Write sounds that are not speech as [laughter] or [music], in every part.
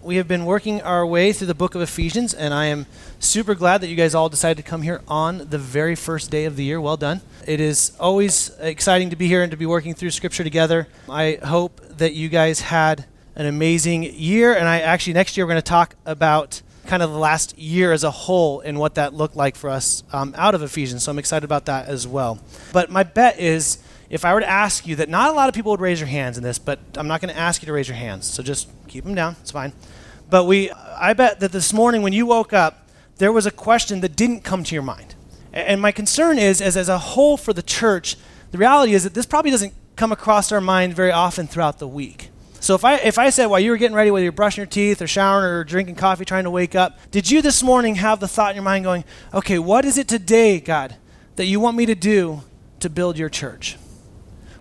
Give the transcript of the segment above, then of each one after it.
We have been working our way through the book of Ephesians, and I am super glad that you guys all decided to come here on the very first day of the year. Well done. It is always exciting to be here and to be working through Scripture together. I hope that you guys had an amazing year, and I actually next year we're going to talk about kind of the last year as a whole and what that looked like for us um, out of Ephesians. So I'm excited about that as well. But my bet is if I were to ask you that not a lot of people would raise your hands in this, but I'm not going to ask you to raise your hands. So just keep them down. It's fine. But we, I bet that this morning when you woke up, there was a question that didn't come to your mind. And my concern is, as, as a whole for the church, the reality is that this probably doesn't come across our mind very often throughout the week. So if I, if I said while you were getting ready, whether you're brushing your teeth or showering or drinking coffee, trying to wake up, did you this morning have the thought in your mind going, okay, what is it today, God, that you want me to do to build your church?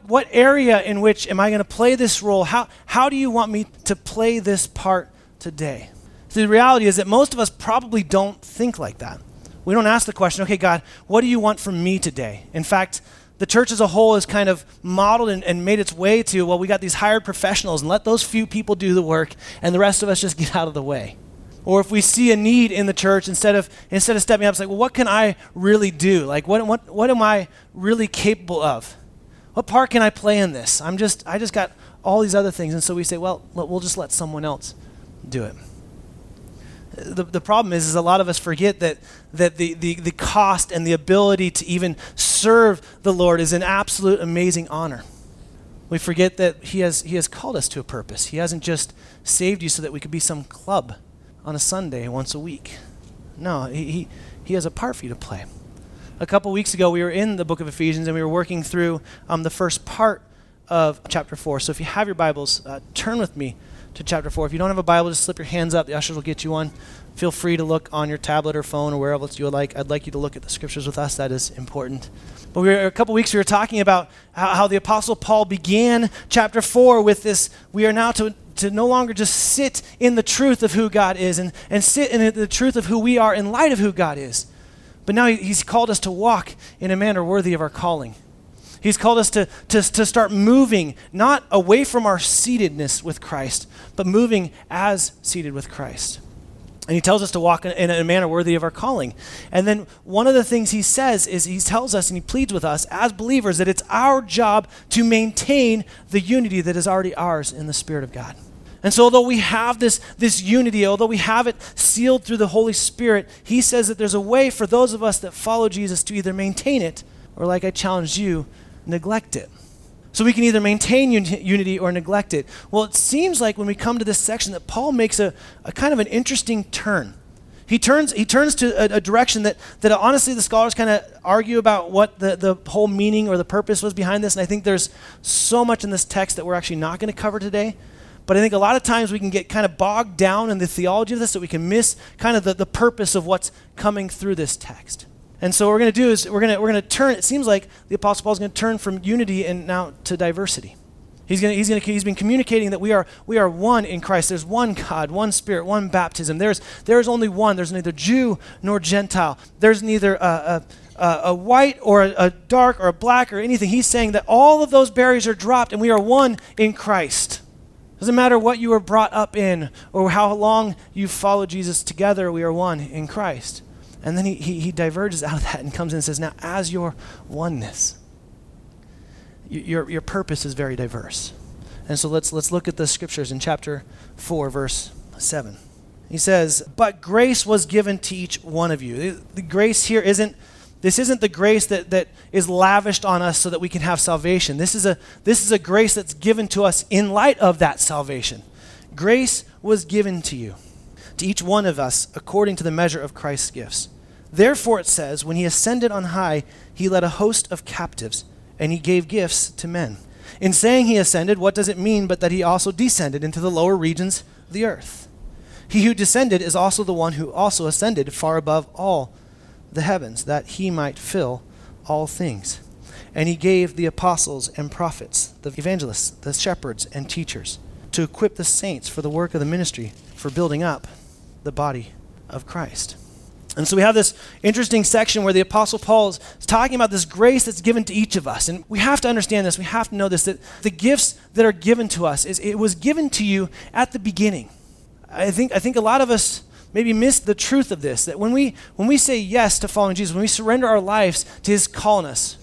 What area in which am I going to play this role? How, how do you want me to play this part today? So the reality is that most of us probably don't think like that. We don't ask the question, okay, God, what do you want from me today? In fact, the church as a whole has kind of modeled and, and, made its way to, well, we got these hired professionals and let those few people do the work and the rest of us just get out of the way. Or if we see a need in the church, instead of, instead of stepping up, it's like, well, what can I really do? Like, what, what, what am I really capable of? What part can I play in this? I'm just, I just got all these other things. And so we say, well, we'll just let someone else do it. The, the problem is, is a lot of us forget that, that the, the, the cost and the ability to even serve the Lord is an absolute amazing honor. We forget that he has, he has called us to a purpose. He hasn't just saved you so that we could be some club on a Sunday once a week. No, he, he, he has a part for you to play. A couple weeks ago, we were in the book of Ephesians and we were working through um, the first part of chapter 4. So if you have your Bibles, uh, turn with me to chapter 4. If you don't have a Bible, just slip your hands up. The ushers will get you one. Feel free to look on your tablet or phone or wherever else you would like. I'd like you to look at the scriptures with us. That is important. But we were, a couple weeks we were talking about how, how the Apostle Paul began chapter 4 with this we are now to to no longer just sit in the truth of who God is and, and sit in the truth of who we are in light of who God is. But now he's called us to walk in a manner worthy of our calling. He's called us to, to, to start moving, not away from our seatedness with Christ, but moving as seated with Christ. And he tells us to walk in a manner worthy of our calling. And then one of the things he says is he tells us and he pleads with us as believers that it's our job to maintain the unity that is already ours in the Spirit of God. And so, although we have this, this unity, although we have it sealed through the Holy Spirit, he says that there's a way for those of us that follow Jesus to either maintain it or, like I challenged you, neglect it. So we can either maintain un- unity or neglect it. Well, it seems like when we come to this section that Paul makes a, a kind of an interesting turn. He turns, he turns to a, a direction that, that honestly the scholars kind of argue about what the, the whole meaning or the purpose was behind this. And I think there's so much in this text that we're actually not going to cover today. But I think a lot of times we can get kind of bogged down in the theology of this that we can miss kind of the, the purpose of what's coming through this text. And so what we're going to do is we're going to, we're going to turn, it seems like the Apostle Paul is going to turn from unity and now to diversity. He's, gonna, he's, gonna, he's been communicating that we are, we are one in Christ. There's one God, one Spirit, one baptism. There's, there's only one. There's neither Jew nor Gentile. There's neither a, a, a white or a, a dark or a black or anything. He's saying that all of those barriers are dropped and we are one in Christ. Doesn't matter what you were brought up in or how long you've followed Jesus together, we are one in Christ. And then he, he, he diverges out of that and comes in and says, Now, as your oneness, your, your purpose is very diverse. And so let's, let's look at the scriptures in chapter 4, verse 7. He says, But grace was given to each one of you. The, the grace here isn't, this isn't the grace that, that is lavished on us so that we can have salvation. This is, a, this is a grace that's given to us in light of that salvation. Grace was given to you, to each one of us, according to the measure of Christ's gifts. Therefore, it says, when he ascended on high, he led a host of captives, and he gave gifts to men. In saying he ascended, what does it mean but that he also descended into the lower regions of the earth? He who descended is also the one who also ascended far above all the heavens, that he might fill all things. And he gave the apostles and prophets, the evangelists, the shepherds, and teachers to equip the saints for the work of the ministry, for building up the body of Christ. And so we have this interesting section where the Apostle Paul is talking about this grace that's given to each of us. And we have to understand this. We have to know this that the gifts that are given to us is it was given to you at the beginning. I think, I think a lot of us maybe miss the truth of this that when we, when we say yes to following Jesus, when we surrender our lives to his calling us,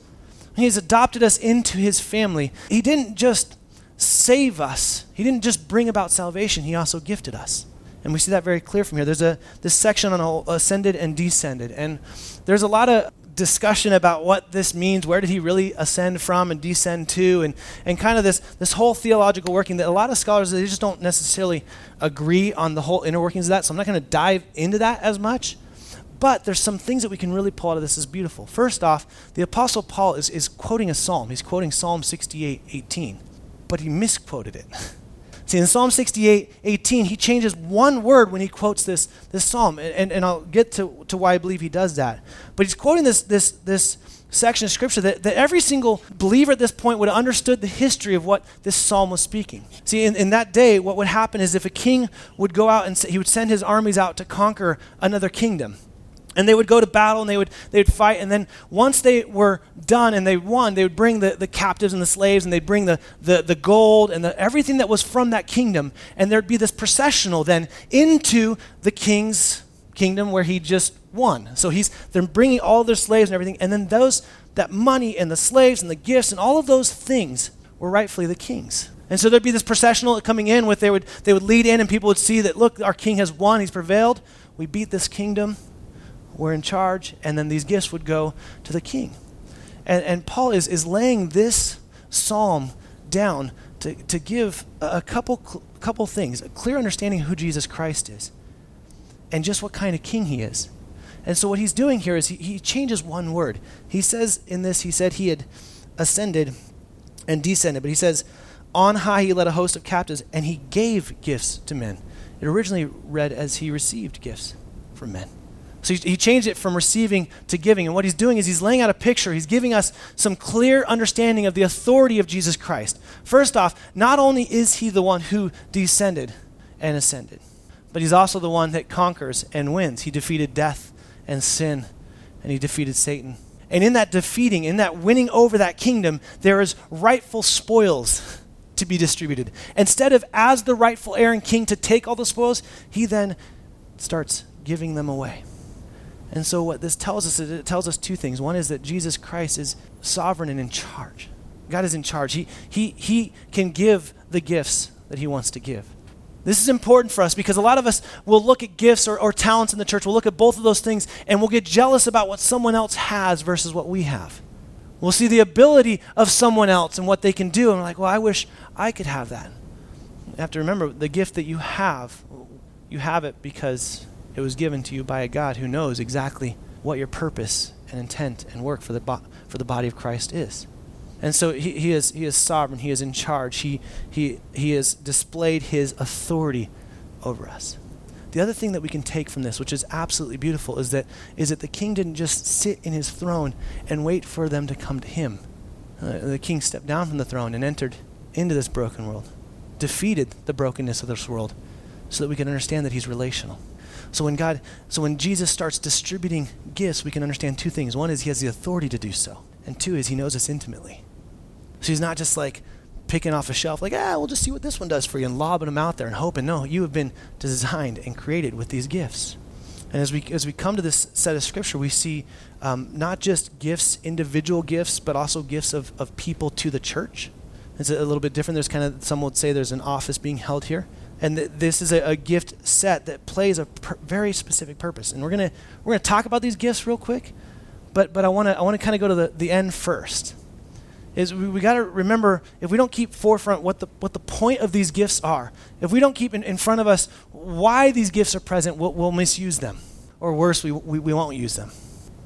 he has adopted us into his family, he didn't just save us, he didn't just bring about salvation, he also gifted us. And we see that very clear from here. There's a this section on ascended and descended. And there's a lot of discussion about what this means. Where did he really ascend from and descend to? And, and kind of this, this whole theological working that a lot of scholars, they just don't necessarily agree on the whole inner workings of that. So I'm not going to dive into that as much. But there's some things that we can really pull out of this is beautiful. First off, the Apostle Paul is, is quoting a psalm. He's quoting Psalm 68, 18. But he misquoted it. [laughs] See, in Psalm 68, 18, he changes one word when he quotes this, this psalm. And, and, and I'll get to, to why I believe he does that. But he's quoting this, this, this section of scripture that, that every single believer at this point would have understood the history of what this psalm was speaking. See, in, in that day, what would happen is if a king would go out and he would send his armies out to conquer another kingdom and they would go to battle and they would, they would fight. And then once they were done and they won they would bring the, the captives and the slaves and they'd bring the, the, the gold and the, everything that was from that kingdom. And there'd be this processional then into the king's kingdom where he just won. So he's they're bringing all their slaves and everything. And then those that money and the slaves and the gifts and all of those things were rightfully the king's. And so there'd be this processional coming in with they would they would lead in and people would see that look our king has won. He's prevailed. We beat this kingdom were in charge, and then these gifts would go to the king. And, and Paul is, is laying this psalm down to, to give a, couple, couple things a clear understanding of who Jesus Christ is, and just what kind of king he is. And so, what he's doing here is he, he changes one word. He says in this, he said he had ascended and descended, but he says, On high he led a host of captives, and he gave gifts to men. It originally read as he received gifts from men. So he, he changed it from receiving to giving. And what he's doing is he's laying out a picture. He's giving us some clear understanding of the authority of Jesus Christ. First off, not only is he the one who descended and ascended, but he's also the one that conquers and wins. He defeated death and sin, and he defeated Satan. And in that defeating, in that winning over that kingdom, there is rightful spoils [laughs] to be distributed. Instead of, as the rightful heir and king, to take all the spoils, he then starts giving them away. And so, what this tells us is it tells us two things. One is that Jesus Christ is sovereign and in charge. God is in charge. He, he, he can give the gifts that He wants to give. This is important for us because a lot of us will look at gifts or, or talents in the church. We'll look at both of those things and we'll get jealous about what someone else has versus what we have. We'll see the ability of someone else and what they can do, and we're like, well, I wish I could have that. You have to remember the gift that you have, you have it because it was given to you by a God who knows exactly what your purpose and intent and work for the, bo- for the body of Christ is. And so he, he, is, he is sovereign, he is in charge, he, he, he has displayed his authority over us. The other thing that we can take from this, which is absolutely beautiful, is that, is that the king didn't just sit in his throne and wait for them to come to him. Uh, the king stepped down from the throne and entered into this broken world, defeated the brokenness of this world, so that we can understand that he's relational. So when God, so when Jesus starts distributing gifts, we can understand two things. One is he has the authority to do so, and two is he knows us intimately. So he's not just like picking off a shelf, like, ah, we'll just see what this one does for you, and lobbing them out there and hoping. No, you have been designed and created with these gifts. And as we as we come to this set of scripture, we see um, not just gifts, individual gifts, but also gifts of, of people to the church. It's a, a little bit different. There's kind of some would say there's an office being held here and th- this is a, a, gift set that plays a very specific purpose. And we're gonna we're gonna talk about these gifts real quick, but but I want to I want to kind of go to the, the end first. Is we, we got to remember if we don't keep forefront what the what the point of these gifts are, if we don't keep in, in front of us why these gifts are present, we'll, we'll misuse them, or worse, we, we we won't use them.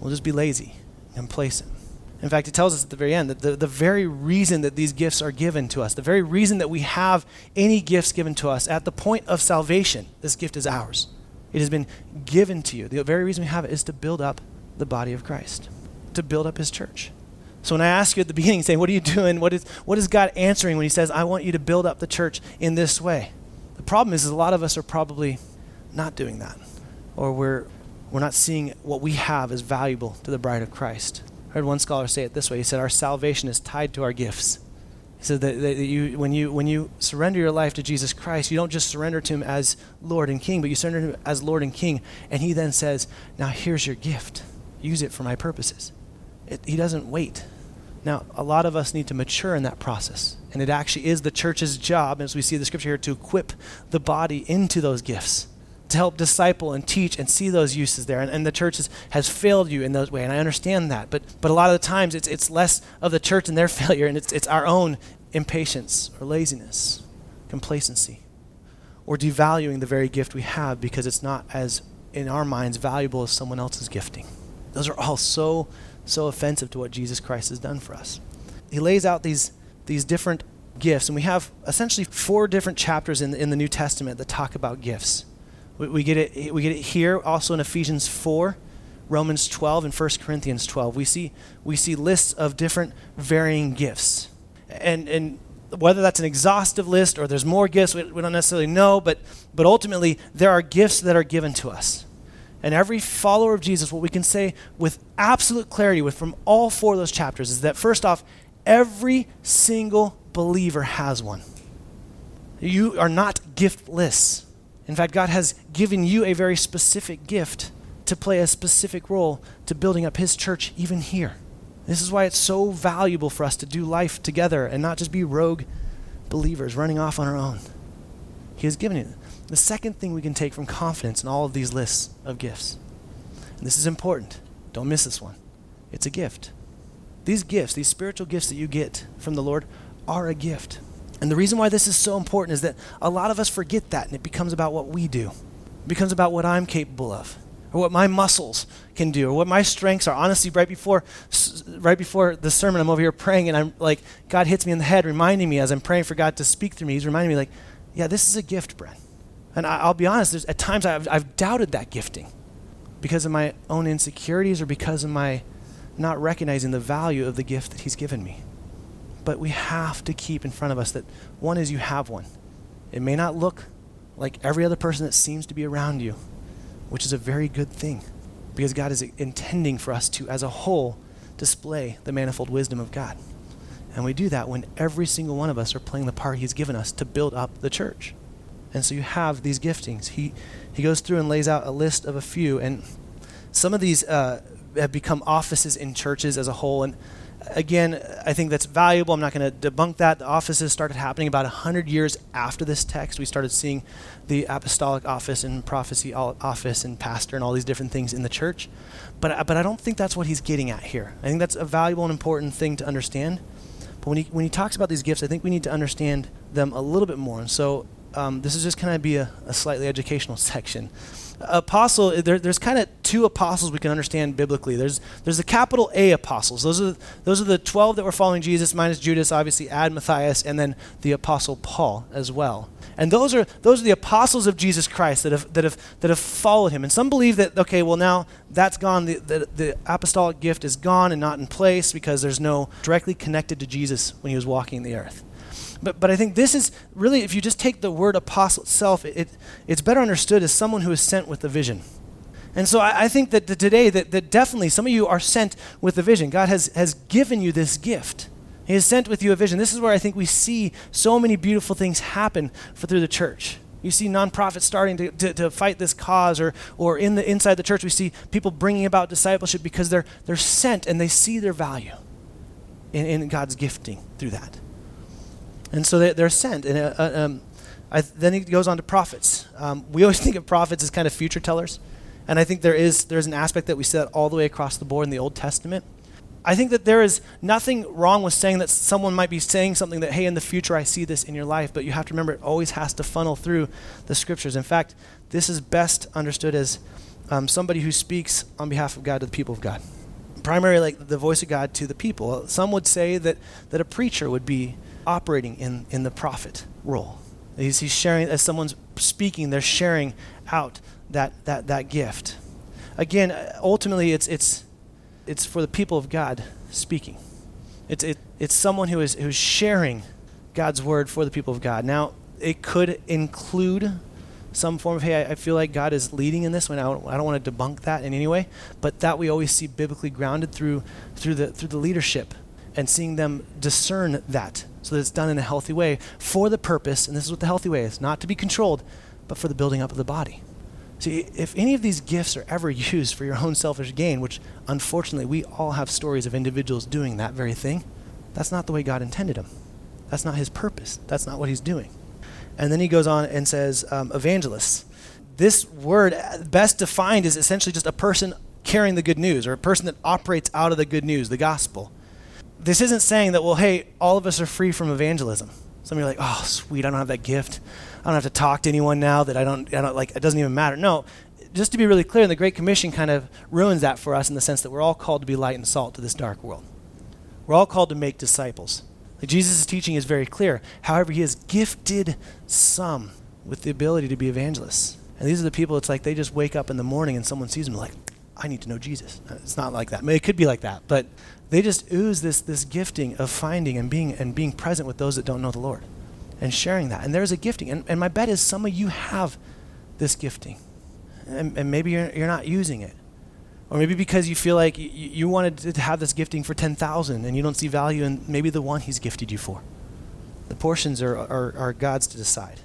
We'll just be lazy and complacent. In fact, it tells us at the very end that the, the very reason that these gifts are given to us, the very reason that we have any gifts given to us at the point of salvation, this gift is ours. It has been given to you. The very reason we have it is to build up the body of Christ, to build up his church. So when I ask you at the beginning, saying, What are you doing? What is, what is God answering when he says, I want you to build up the church in this way? The problem is, is a lot of us are probably not doing that. Or we're, we're not seeing what we have as valuable to the bride of Christ. Heard one scholar say it this way. He said, Our salvation is tied to our gifts. He said that, that you, when, you, when you surrender your life to Jesus Christ, you don't just surrender to him as Lord and King, but you surrender to him as Lord and King. And he then says, Now here's your gift. Use it for my purposes. It, he doesn't wait. Now, a lot of us need to mature in that process. And it actually is the church's job, as we see the scripture here, to equip the body into those gifts, to help disciple and teach and see those uses there. And, and the church has, has failed you in those ways, and I understand that. But, but a lot of the times, it's, it's less of the church and their [laughs] failure, and it's, it's our own impatience or laziness, complacency, or devaluing the very gift we have because it's not as, in our minds, valuable as someone else's gifting. Those are all so, so offensive to what Jesus Christ has done for us. He lays out these, these different gifts, and we have essentially four different chapters in the, in the New Testament that talk about gifts. We, we, get it, we get it here also in Ephesians 4, Romans 12, and 1 Corinthians 12. We see, we see lists of different varying gifts. And, and whether that's an exhaustive list or there's more gifts, we, we don't necessarily know, but, but ultimately, there are gifts that are given to us. And every follower of Jesus, what we can say with absolute clarity with from all four of those chapters is that first off, every single believer has one. You are not giftless. In fact, God has given you a very specific gift to play a specific role to building up His church, even here. This is why it's so valuable for us to do life together and not just be rogue believers running off on our own. He has given you. The second thing we can take from confidence in all of these lists of gifts, and this is important, don't miss this one. It's a gift. These gifts, these spiritual gifts that you get from the Lord, are a gift. And the reason why this is so important is that a lot of us forget that and it becomes about what we do. It becomes about what I'm capable of or what my muscles can do or what my strengths are. Honestly, right before right before the sermon I'm over here praying and I'm like God hits me in the head reminding me as I'm praying for God to speak through me. He's reminding me like, yeah, this is a gift, Brent. And I, will be honest, at times I've, I've doubted that gifting because of my own insecurities or because of my not recognizing the value of the gift that He's given me. But we have to keep in front of us that one is you have one. It may not look like every other person that seems to be around you, which is a very good thing because God is intending for us to, as a whole, display the manifold wisdom of God. And we do that when every single one of us are playing the part He's given us to build up the church. And so you have these giftings. He, he goes through and lays out a list of a few. And some of these uh, have become offices in churches as a whole. And again, I think that's valuable. I'm not going to debunk that. The offices started happening about 100 years after this text. We started seeing the apostolic office and prophecy office and pastor and all these different things in the church. But, but I don't think that's what he's getting at here. I think that's a valuable and important thing to understand. But when he, when he talks about these gifts, I think we need to understand them a little bit more. And so um, this is just kind of be a, a slightly educational [laughs] section apostle there, there's kind of two apostles we can understand biblically. There's there's the capital a apostles. Those are those are the 12 that were following jesus minus judas obviously add matthias and then the apostle paul as well. And those are those are the apostles of jesus christ that have that have that have followed him. And some believe that okay well now that's gone the, the, the apostolic gift is gone and not in place because there's no directly connected to jesus when he was walking the earth but, but I think this is really, if you just take the word apostle itself, it, it's better understood as someone who is sent with a vision. And so I, I think that the, today, that, that definitely some of you are sent with a vision. God has, has given you this gift. He has sent with you a vision. This is where I think we see so many beautiful things happen for, through the church. You see nonprofits starting to, to, to, fight this cause, or, or in the, inside the church, we see people bringing about discipleship because they're, they're sent and they see their value in, in God's gifting through that. And so they, are sent. And uh, uh, um, I, then he goes on to prophets. Um, we always [laughs] think of prophets as kind of future tellers. And I think there is there's an aspect that we see that all the way across the board in the Old Testament. I think that there is nothing wrong with saying that someone might be saying something that, hey, in the future I see this in your life, but you have to remember it always has to funnel through the scriptures. In fact, this is best understood as um, somebody who speaks on behalf of God to the people of God. Primarily, like the voice of God to the people. Some would say that, that a preacher would be operating in, in the prophet role. He's, he's sharing, as someone's speaking, they're sharing out that, that, that gift. Again, ultimately, it's, it's, it's for the people of God speaking. It's, it, it's someone who is, who's sharing God's word for the people of God. Now, it could include some form of, hey, I, I feel like God is leading in this one. I don't, I don't want to debunk that in any way, but that we always see biblically grounded through, through, the, through the leadership and seeing them discern that so that it's done in a healthy way for the purpose, and this is what the healthy way is not to be controlled, but for the building up of the body. See, if any of these gifts are ever [laughs] used for your own selfish gain, which unfortunately we all have stories of individuals doing that very thing, that's not the way God intended them. That's not his purpose. That's not what he's doing. And then he goes on and says, um, evangelists. This word, uh, best defined, is essentially just a person carrying the good news or a person that operates out of the good news, the gospel. This isn't saying that, well, hey, all of us are free from evangelism. Some of you are like, oh, sweet, I don't have that gift. I don't have to talk to anyone now that I don't, I don't like, it doesn't even matter. No, just to be really clear, the Great Commission kind of ruins that for us in the sense that we're all called to be light and salt to this dark world. We're all called to make disciples. Like Jesus' teaching is very clear. However, he has gifted some with the ability to be evangelists. And these are the people, it's like they just wake up in the morning and someone sees them like, I need to know Jesus. Uh, it's not like that. I mean, it could be like that, but they just ooze this, this gifting of finding and being, and being present with those that don't know the Lord and sharing that. And there's a gifting. And, and my bet is some of you have this gifting. And, and maybe you're, you're not using it. Or maybe because you feel like you, you wanted to have this gifting for 10,000 and you don't see value in maybe the one He's gifted you for. The portions are, are, are God's to decide.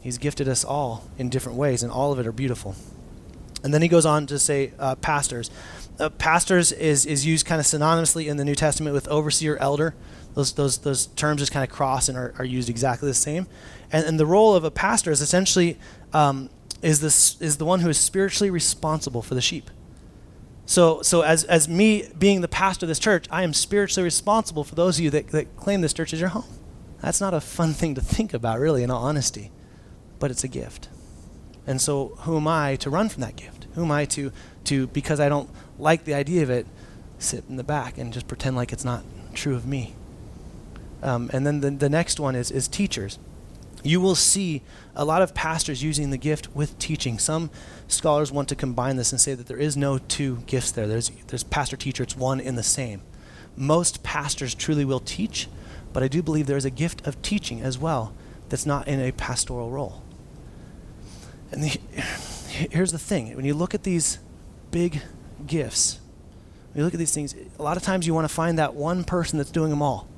He's gifted us all in different ways, and all of it are beautiful. And then he goes on to say uh, pastors. Uh, pastors is, is used kind of synonymously in the New Testament with overseer, elder. Those, those, those terms just kind of cross and are, are used exactly the same. And, and the role of a pastor is essentially um, is, this, is the one who is spiritually responsible for the sheep. So, so as, as me being the pastor of this church, I am spiritually responsible for those of you that, that claim this church as your home. That's not a fun thing to think about, really, in all honesty, but it's a gift. And so, who am I to run from that gift? Who am I to, to because I don't like the idea of it, sit in the back and just pretend like it's not true of me? Um, and then the, the next one is, is teachers. You will see a lot of pastors using the gift with teaching. Some scholars want to combine this and say that there is no two gifts there. There's, there's pastor teacher, it's one in the same. Most pastors truly will teach, but I do believe there is a gift of teaching as well that's not in a pastoral role. And the, here's the thing when you look at these big gifts, when you look at these things, a lot of times you want to find that one person that's doing them all.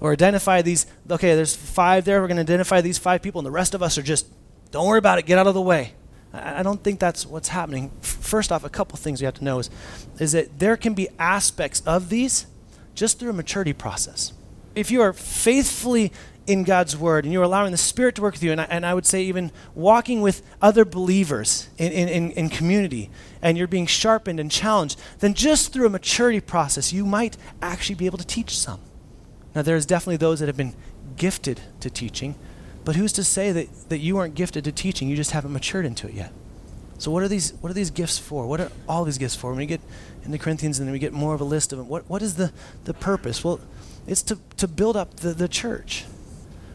Or identify these, okay, there's five there, we're going to identify these five people, and the rest of us are just, don't worry about it, get out of the way. I don't think that's what's happening. First off, a couple things we have to know is, is that there can be aspects of these just through a maturity process. If you are faithfully in God's Word and you're allowing the Spirit to work with you, and I, and I would say even walking with other believers in, in, in community, and you're being sharpened and challenged, then just through a maturity process, you might actually be able to teach some. Now, there's definitely those that have been gifted to teaching, but who's to say that, that you aren't gifted to teaching? You just haven't matured into it yet. So what are these what are these gifts for? What are all these gifts for? When we get into Corinthians and then we get more of a list of them, what, what is the, the purpose? Well, it's to, to build up the, the church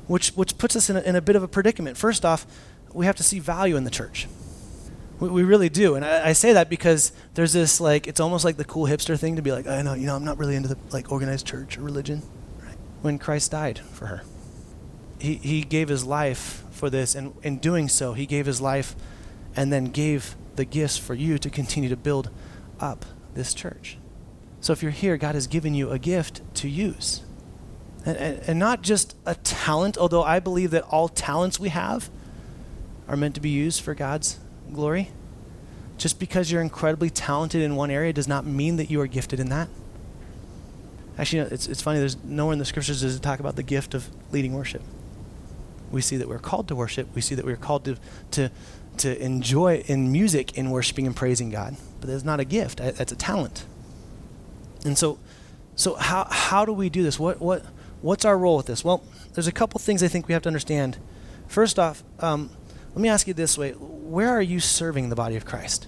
which, which puts us in a, in a bit of a predicament. First off, we have to see value in the church. We, we really do. And I, I, say that because there's this, like, it's almost like the cool hipster thing to be like, I know, you know, I'm not really into the, like, organized church or religion. Right? When Christ died for her, he, he gave his life for this. And in doing so, he gave his life and then gave the gifts for you to continue to build up this church. So if you're here, God has given you a gift to use. And, and, and, not just a talent, although I believe that all talents we have are meant to be used for God's glory. Just because you're incredibly talented in one area does not mean that you are gifted in that. Actually, it's, it's funny, there's nowhere in the scriptures does it talk about the gift of leading worship. We see that we're called to worship, we see that we're called to, to, to enjoy in music in worshiping and praising God. But that's not a gift, that's a talent. And so, so how, how do we do this? What, what, What's our role with this? Well, there's a couple things I think we have to understand. First off, um, let me ask you this way: Where are you serving the body of Christ?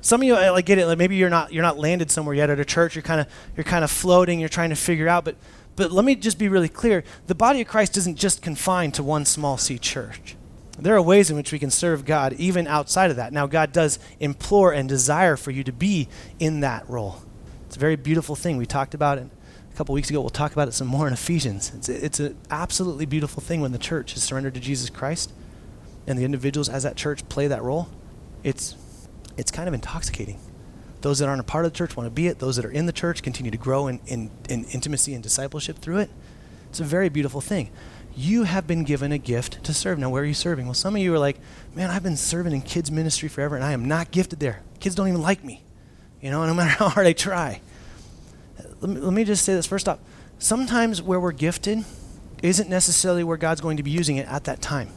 Some of you I like get it. Like maybe you're not you're not landed somewhere yet at a church. You're kind of you're kind of floating. You're trying to figure out. But but let me just be really clear: the body of Christ isn't just confined to one small C church. There are ways in which we can serve God even outside of that. Now, God does implore and desire for you to be in that role. It's a very beautiful thing. We talked about it couple weeks ago. We'll talk about it some more in Ephesians. It's, it's an absolutely beautiful thing when the church is surrendered to Jesus Christ and the individuals as that church play that role. It's, it's kind of intoxicating. Those that aren't a part of the church want to be it. Those that are in the church continue to grow in, in, in intimacy and discipleship through it. It's a very beautiful thing. You have been given a gift to serve. Now, where are you serving? Well, some of you are like, man, I've been serving in kids' ministry forever and I am not gifted there. Kids don't even like me, you know, no matter [laughs] how hard I try. Let me, let me just say this first off. Sometimes where we're gifted isn't necessarily where God's going to be using it at that time.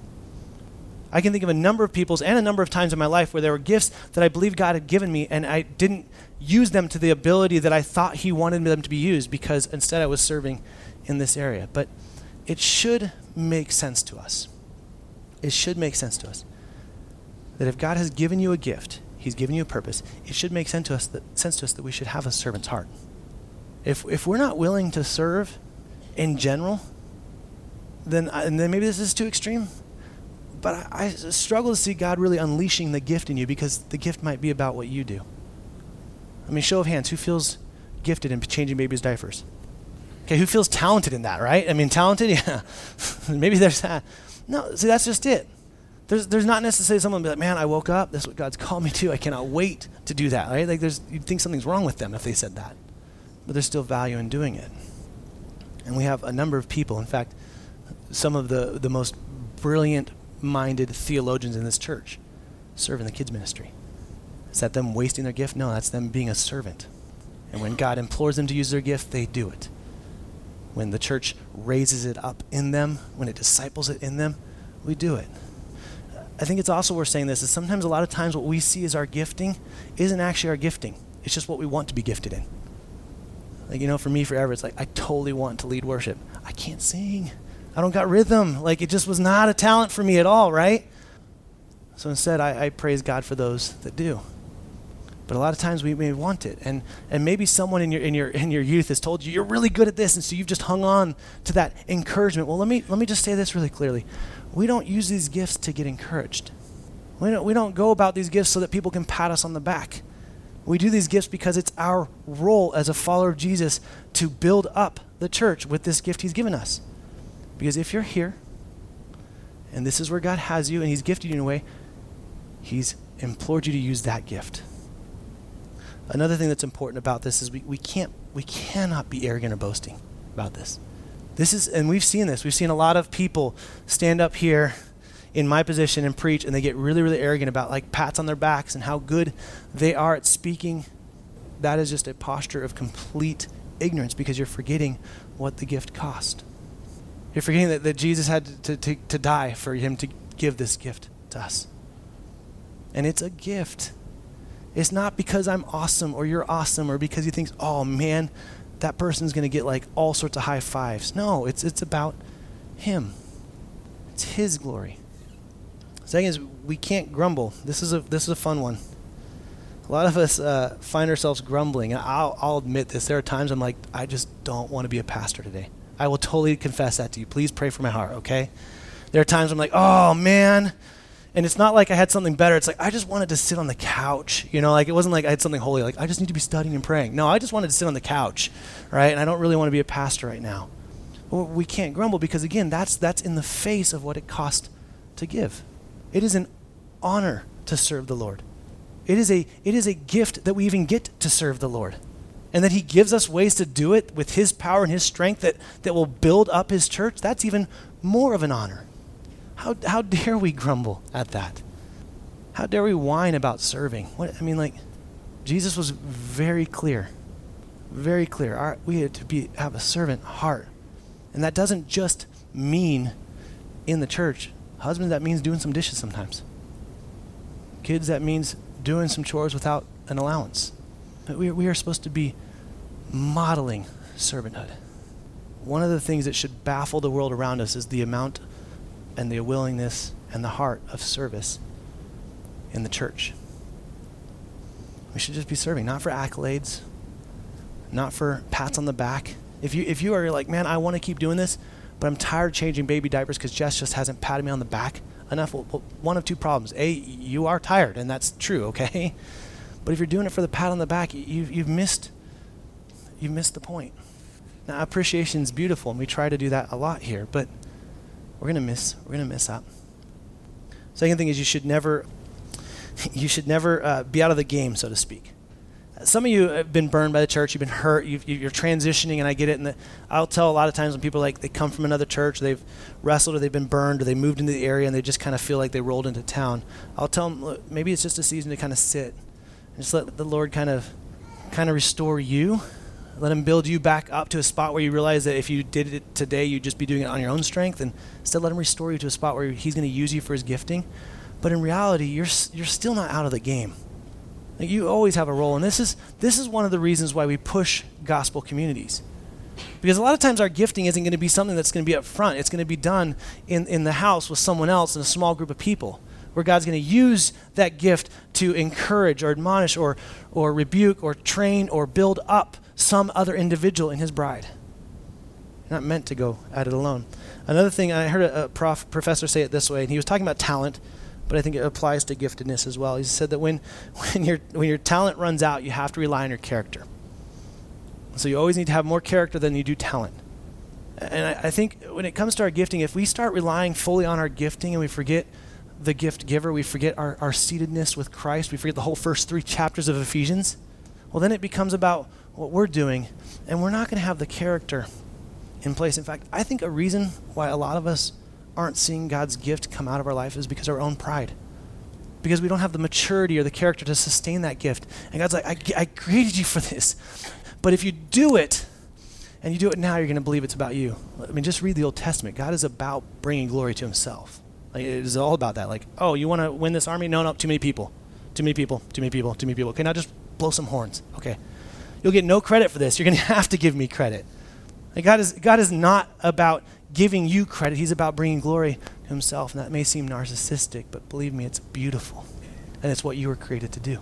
I can think of a number of people's and a number of times in my life where there were gifts that I believe God had given me, and I didn't use them to the ability that I thought He wanted them to be used because instead I was serving in this area. But it should make sense to us. It should make sense to us that if God has given you a gift, He's given you a purpose, it should make sense to us that, sense to us that we should have a servant's heart. If, if we're not willing to serve in general, then, uh, and then maybe this is too extreme, but I, I struggle to see God really unleashing the gift in you because the gift might be about what you do. I mean, show of hands, who feels gifted in changing babies' diapers? Okay, who feels talented in that, right? I mean, talented, [laughs] yeah. Maybe there's that. No, see, that's just it. There's, there's not necessarily someone be like, man, I woke up. That's what God's called me to. I cannot wait to do that, right? Like, there's, you'd think something's wrong with them if they said that. But there's still value in doing it. And we have a number of people, in fact, some of the, the most brilliant minded theologians in this church serve in the kids' ministry. Is that them wasting their gift? No, that's them being a servant. And when God implores them to use their gift, they do it. When the church raises it up in them, when it disciples it in them, we do it. I think it's also worth saying this is sometimes a lot of times what we see as our gifting isn't actually our gifting. It's just what we want to be gifted in. Like, you know, for me forever, it's like I totally want to lead worship. I can't sing. I don't got rhythm. Like it just was not a talent for me at all, right? So instead, I, I praise God for those that do. But a lot of times we may want it, and and maybe someone in your in your in your youth has told you you're really good at this, and so you've just hung on to that encouragement. Well, let me let me just say this really clearly: we don't use these gifts to get encouraged. We don't we don't go about these gifts so that people can pat us on the back. We do these gifts because it's our role as a follower of Jesus to build up the church with this gift He's given us. Because if you're here, and this is where God has you, and He's gifted you in a way, He's implored you to use that gift. Another thing that's important about this is we, we can't we cannot be arrogant or boasting about this. This is and we've seen this. We've seen a lot of people stand up here in my position and preach and they get really, really arrogant about like pats on their backs and how good they are at speaking. That is just a posture of complete ignorance because you're forgetting what the gift cost. You're forgetting that, that Jesus had to, to, to die for him to give this gift to us. And it's a gift. It's not because I'm awesome or you're awesome or because he thinks, oh man, that person's going to get like all sorts of high fives. No, it's, it's about him. It's his glory. Second is we can't grumble. This is a this is a fun one. A lot of us uh, find ourselves grumbling. I'll, I'll admit this. There are times I'm like, I just don't want to be a pastor today. I will totally confess that to you. Please pray for my heart, okay? There are times I'm like, oh man. And it's not like I had something better. It's like I just wanted to sit on the couch. You know, like it wasn't like I had something holy. Like I just need to be studying and praying. No, I just wanted to sit on the couch, right? And I don't really want to be a pastor right now. Well, we can't grumble because again, that's that's in the face of what it cost to give. It is an honor to serve the Lord. It is a it is a gift that we even get to serve the Lord and that he gives us ways to do it with his power and his strength that, that will build up his church, that's even more of an honor. How, how dare we grumble at that? How dare we whine about serving? What, I mean, like, Jesus was very clear, very clear. Our, we had to be, have a servant heart. And that doesn't just mean in the church. Husbands, that means doing some dishes sometimes. Kids, that means doing some chores without an allowance. But we, we are supposed to be modeling servanthood. One of the things that should baffle the world around us is the amount and the willingness and the heart of service in the church. We should just be serving, not for accolades, not for pats on the back. If you if you are like, man, I want to keep doing this, but I'm tired of changing baby diapers because Jess just hasn't patted me on the back enough. Well, one of two problems: a, you are tired, and that's true. [laughs] Okay, but if you're doing it for the pat on the back, you've, you've missed you've missed the point. Now appreciation is beautiful, and we try to do that a lot here, but we're gonna miss we're gonna miss out. Second thing is you should never [laughs] you should never uh, be out of the game, so to speak. Some of you have been burned by the church. You've been hurt. you are transitioning, and I get it. And the, I'll tell a lot of times when people like they come from another church, they've wrestled, or they've been burned, or they moved into the area, and they just kind of feel like they rolled into town. I'll tell them look, maybe it's just a season to kind of sit and just let the Lord kind of kind of restore you. Let him build you back up to a spot where you realize that if you did it today, you'd just be doing it on your own strength. And instead, let him restore you to a spot where he's going to use you for his gifting. But in reality, you're, you're still not out of the game. Like you always have a role. And this is, this is one of the reasons why we push gospel communities. Because a lot of times our gifting isn't going to be something that's going to be up front. It's going to be done in, in the house with someone else in a small group of people where God's going to use that gift to encourage or admonish or, or rebuke or train or build up some other individual in his bride. Not meant to go at it alone. Another thing, I heard a, a prof, professor say it this way, and he was talking about talent, but I think it applies to giftedness as well. He said that when, [laughs] when, your, when your talent runs out, you have to rely on your character. So you always need to have more character than you do talent. And I, I think when it comes to our gifting, if we start relying fully on our gifting and we forget the gift giver, we forget our, our seatedness with Christ, we forget the whole first three chapters of Ephesians, well, then it becomes about what we're doing, and we're not going to have the character in place. In fact, I think a reason why a lot of us aren't seeing God's gift come out of our life is because of our own pride. Because we don't have the maturity or the character to sustain that gift. And God's like, I, I created you for this. But if you do it, and you do it now, you're going to believe it's about you. I mean, just read the Old Testament. God is about bringing glory to himself. Like, it is all about that. Like, oh, you want to win this army? No, no, too many people. Too many people. Too many people. Too many people. Okay, now just blow some horns. Okay. You'll get no credit for this. You're going [laughs] to have to give me credit. Like God, is, God is not about giving you credit, He's about bringing glory to Himself. And that may seem narcissistic, but believe me, it's beautiful. And it's what you were created to do.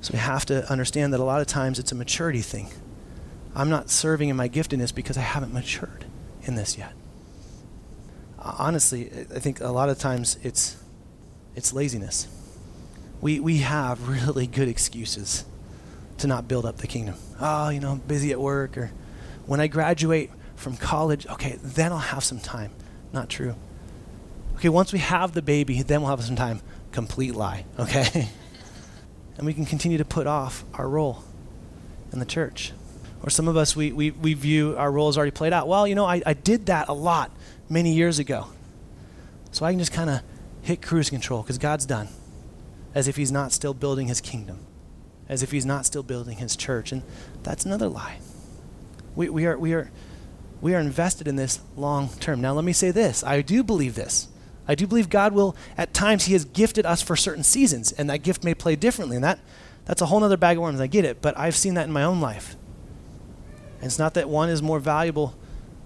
So we have to understand that a lot of times it's a maturity thing. I'm not serving in my giftedness because I haven't matured in this yet. Honestly, I think a lot of times it's, it's laziness. We, we have really good excuses to not build up the kingdom. Oh, you know, I'm busy at work, or when I graduate from college, okay, then I'll have some time. Not true. Okay, once we have the baby, then we'll have some time. Complete lie, [laughs] okay? and we can continue to put off our role in the church. Or some of us, we, we, we view our role as already played out. Well, you know, I, I did that a lot many years ago. So I can just kind of hit cruise control because God's done, as if He's not still building His kingdom as if he's not still building his church. And that's another lie. We, we, are, we, are, we are invested in this long term. Now, let me say this I do believe this. I do believe God will, at times, He has gifted us for certain seasons, and that gift may play differently. And that, that's a whole other bag of worms. I get it, but I've seen that in my own life. And it's not that one is more valuable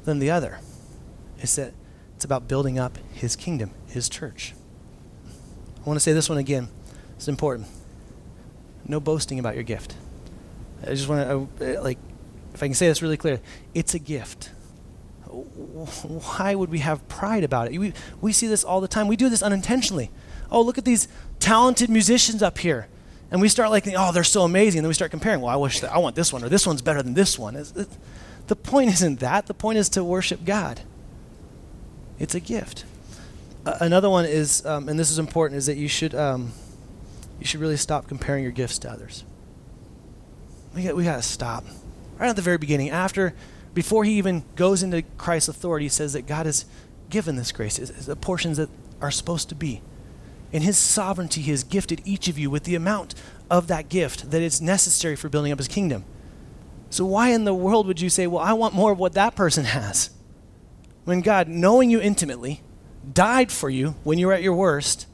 than the other, it's that it's about building up His kingdom, His church. I want to say this one again. It's important no boasting about your gift. I just want to, like, if I can say this really clear, it's a gift. Why would we have pride about it? We, we see this all the time. We do this unintentionally. Oh, look at these talented musicians up here. And we start like, oh, they're so amazing. And then we start comparing. Well, I wish that I want this one, or this one's better than this one. It's, it, the point isn't that. The point is to worship God. It's a gift. Uh, another one is, um, and this is important, is that you should. Um, you should really stop comparing your gifts to others. We got, we got to stop. Right at the very beginning, after, before he even goes into Christ's authority, he says that God has given this grace, the portions that are supposed to be. In his sovereignty, he has gifted each of you with the amount of that gift that is necessary for building up his kingdom. So, why in the world would you say, Well, I want more of what that person has? When God, knowing you intimately, died for you when you were at your worst,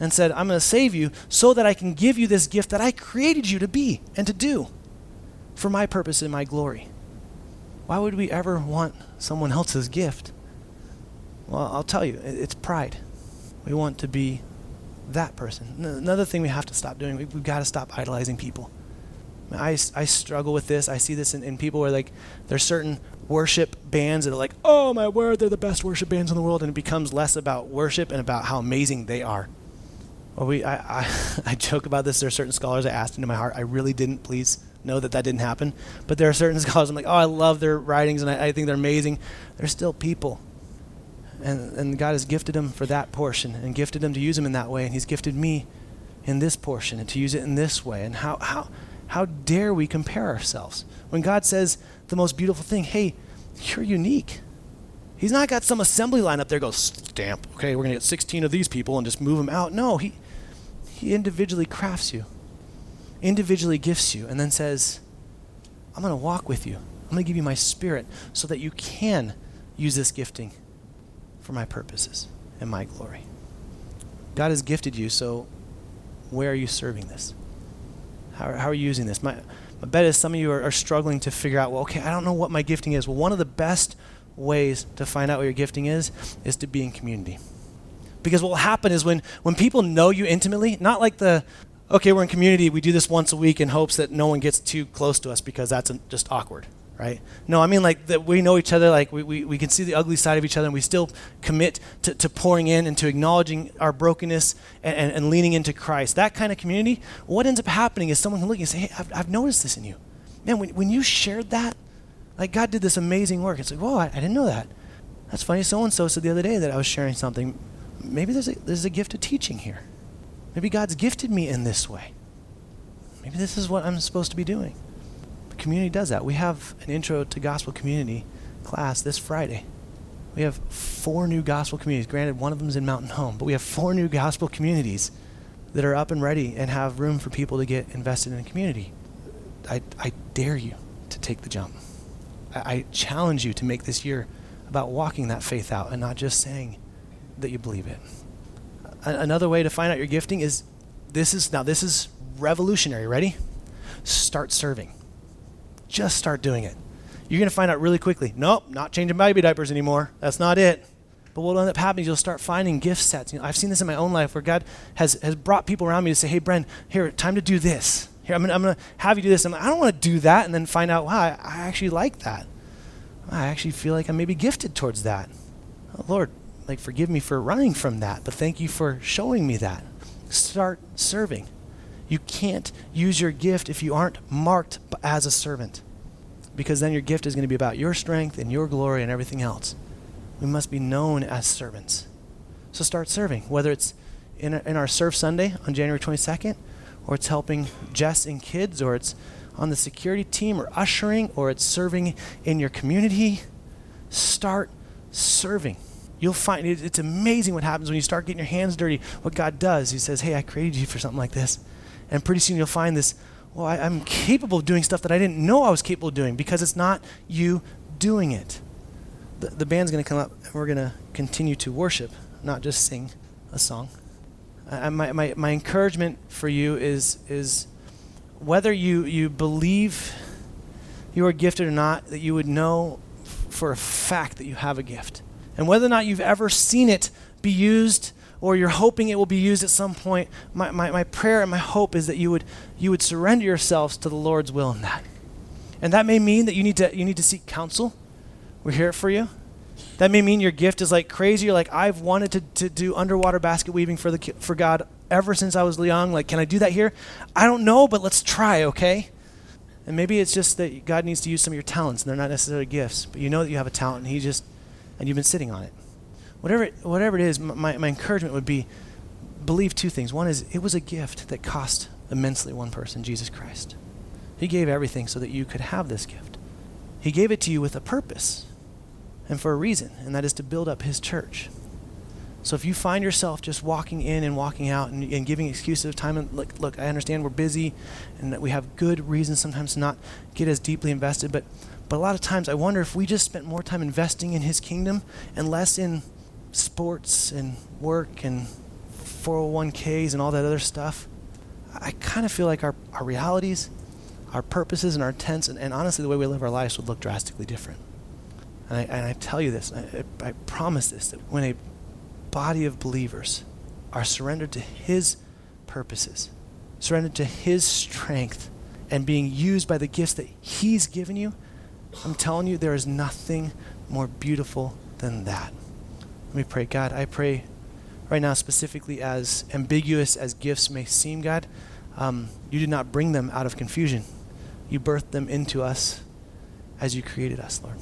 and said, I'm going to save you so that I can give you this gift that I created you to be and to do for my purpose and my glory. Why would we ever want someone else's gift? Well, I'll tell you, it's pride. We want to be that person. Another thing we have to stop doing, we've got to stop idolizing people. I, I struggle with this. I see this in, in people where like there's certain worship bands that are like, oh my word, they're the best worship bands in the world, and it becomes less about worship and about how amazing they are. Well, we, I, I, [laughs] I joke about this. There are certain scholars I asked into my heart. I really didn't. Please know that that didn't happen. But there are certain [laughs] scholars I'm like, oh, I love their writings and I, I think they're amazing. They're still people. And, and God has gifted them for that portion and gifted them to use them in that way. And He's gifted me in this portion and to use it in this way. And how, how, How dare we compare ourselves? When God says the most beautiful thing, hey, you're unique. He's not got some assembly line up there goes stamp. Okay, we're going to get 16 of these people and just move them out. No, he he individually crafts you. Individually gifts you and then says, "I'm going to walk with you. I'm going to give you my spirit so that you can use this gifting for my purposes and my glory." God has gifted you, so where are you serving this? How, how are you using this? My, my bet is some of you are, are struggling to figure out, well, okay, I don't know what my gifting is. Well, one of the best ways to find out what your gifting is is to be in community. Because what will happen is when, when people know you intimately, not like the, okay, we're in community, we do this once a week in hopes that no one gets too close to us because that's just awkward, right? No, I mean like that we know each other, like we, we, we can see the ugly side of each other and we still commit to, to pouring in and to acknowledging our brokenness and, and, and leaning into Christ. That kind of community, what ends up happening is someone can look and say, hey, I've, I've noticed this in you. Man, when, when you shared that, like God did this amazing work. It's like, whoa, I, I didn't know that. That's funny. So and so said the other day that I was sharing something. Maybe there's a, there's a gift of teaching here. Maybe God's gifted me in this way. Maybe this is what I'm supposed to be doing. The community does that. We have an intro to gospel community class this Friday. We have four new gospel communities. Granted, one of them is in Mountain Home, but we have four new gospel communities that are up and ready and have room for people to get invested in a community. I, I dare you to take the jump. I challenge you to make this year about walking that faith out and not just saying that you believe it. Another way to find out your gifting is this is now this is revolutionary. Ready? Start serving. Just start doing it. You're going to find out really quickly. Nope, not changing baby diapers anymore. That's not it. But what will end up happening is you'll start finding gift sets. You know, I've seen this in my own life where God has, has brought people around me to say, hey, Bren, here, time to do this. Here, I'm going to have you do this. I'm like, I don't want to do that. And then find out, wow, I, I actually like that. I actually feel like I may be gifted towards that. Oh, Lord, like, forgive me for running from that, but thank you for showing me that. Start serving. You can't use your gift if you aren't marked as a servant, because then your gift is going to be about your strength and your glory and everything else. We must be known as servants. So start serving, whether it's in, in our Serve Sunday on January 22nd or it's helping Jess and kids, or it's on the security team, or ushering, or it's serving in your community. Start serving. You'll find it, it's amazing what happens when you start getting your hands dirty. What God does, He says, Hey, I created you for something like this. And pretty soon you'll find this, well, I, I'm capable of doing stuff that I didn't know I was capable of doing because it's not you doing it. The, the band's going to come up and we're going to continue to worship, not just sing a song my, my, my encouragement for you is, is whether you, you believe you are gifted or not, that you would know for a fact that you have a gift. And whether or not you've ever seen it be used or you're hoping it will be used at some point, my, my, my prayer and my hope is that you would, you would surrender yourselves to the Lord's will in that. And that may mean that you need to, you need to seek counsel. We're here for you. That may mean your gift is like crazy. You're like, I've wanted to, to do underwater basket weaving for, the, for God ever since I was young. Like, can I do that here? I don't know, but let's try, okay? And maybe it's just that God needs to use some of your talents, and they're not necessarily gifts, but you know that you have a talent, and He just, and you've been sitting on it. Whatever it, whatever it is, my, my encouragement would be believe two things. One is it was a gift that cost immensely one person, Jesus Christ. He gave everything so that you could have this gift. He gave it to you with a purpose and for a reason, and that is to build up his church. So if you find yourself just walking in and walking out and, and, giving excuses of time, and look, look, I understand we're busy and that we have good reasons sometimes to not get as deeply invested, but, but a lot of times I wonder if we just spent more time investing in his kingdom and less in sports and work and 401ks and all that other stuff. I kind of feel like our, our realities, our purposes, and our intents, and, and honestly, the way we live our lives would look drastically different. And I, and I tell you this, I, I promise this, that when a body of believers are surrendered to His purposes, surrendered to His strength, and being used by the gifts that He's given you, I'm telling you, there is nothing more beautiful than that. Let me pray. God, I pray right now, specifically as ambiguous as gifts may seem, God, um, you did not bring them out of confusion. You birthed them into us as you created us, Lord.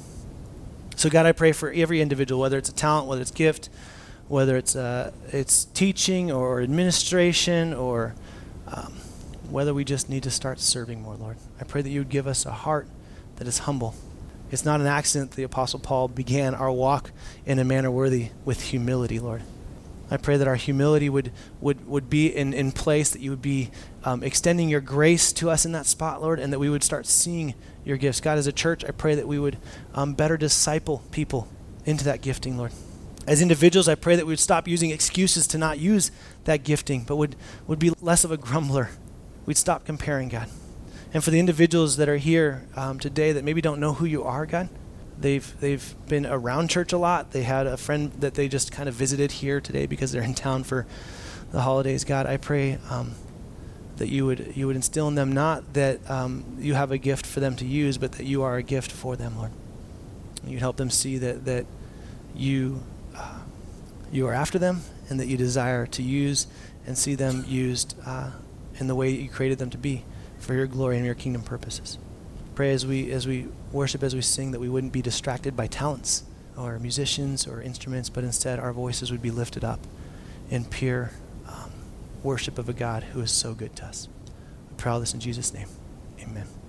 So, God, I pray for every individual, whether it's a talent, whether it's gift, whether it's uh, it's teaching or administration or um, whether we just need to start serving more, Lord. I pray that you would give us a heart that is humble. It's not an accident that the Apostle Paul began our walk in a manner worthy with humility, Lord. I pray that our humility would, would, would be in, in place, that you would be um, extending your grace to us in that spot, Lord, and that we would start seeing your gifts. God, as a church, I pray that we would um, better disciple people into that gifting, Lord. As individuals, I pray that we would stop using excuses to not use that gifting, but would, would be less of a grumbler. We'd stop comparing, God. And for the individuals that are here um, today that maybe don't know who you are, God, they've they've been around church a lot. They had a friend that they just kind of visited here today because they're in town for the holidays. God, I pray um, that you would you would instill in them not that um, you have a gift for them to use, but that you are a gift for them, Lord. You'd help them see that that you uh, you are after them and that you desire to use and see them used uh, in the way you created them to be for your glory and your kingdom purposes. Pray as we as we worship, as we sing, that we wouldn't be distracted by talents or musicians or instruments, but instead our voices would be lifted up in pure um, worship of a God who is so good to us. We pray all this in Jesus' name. Amen.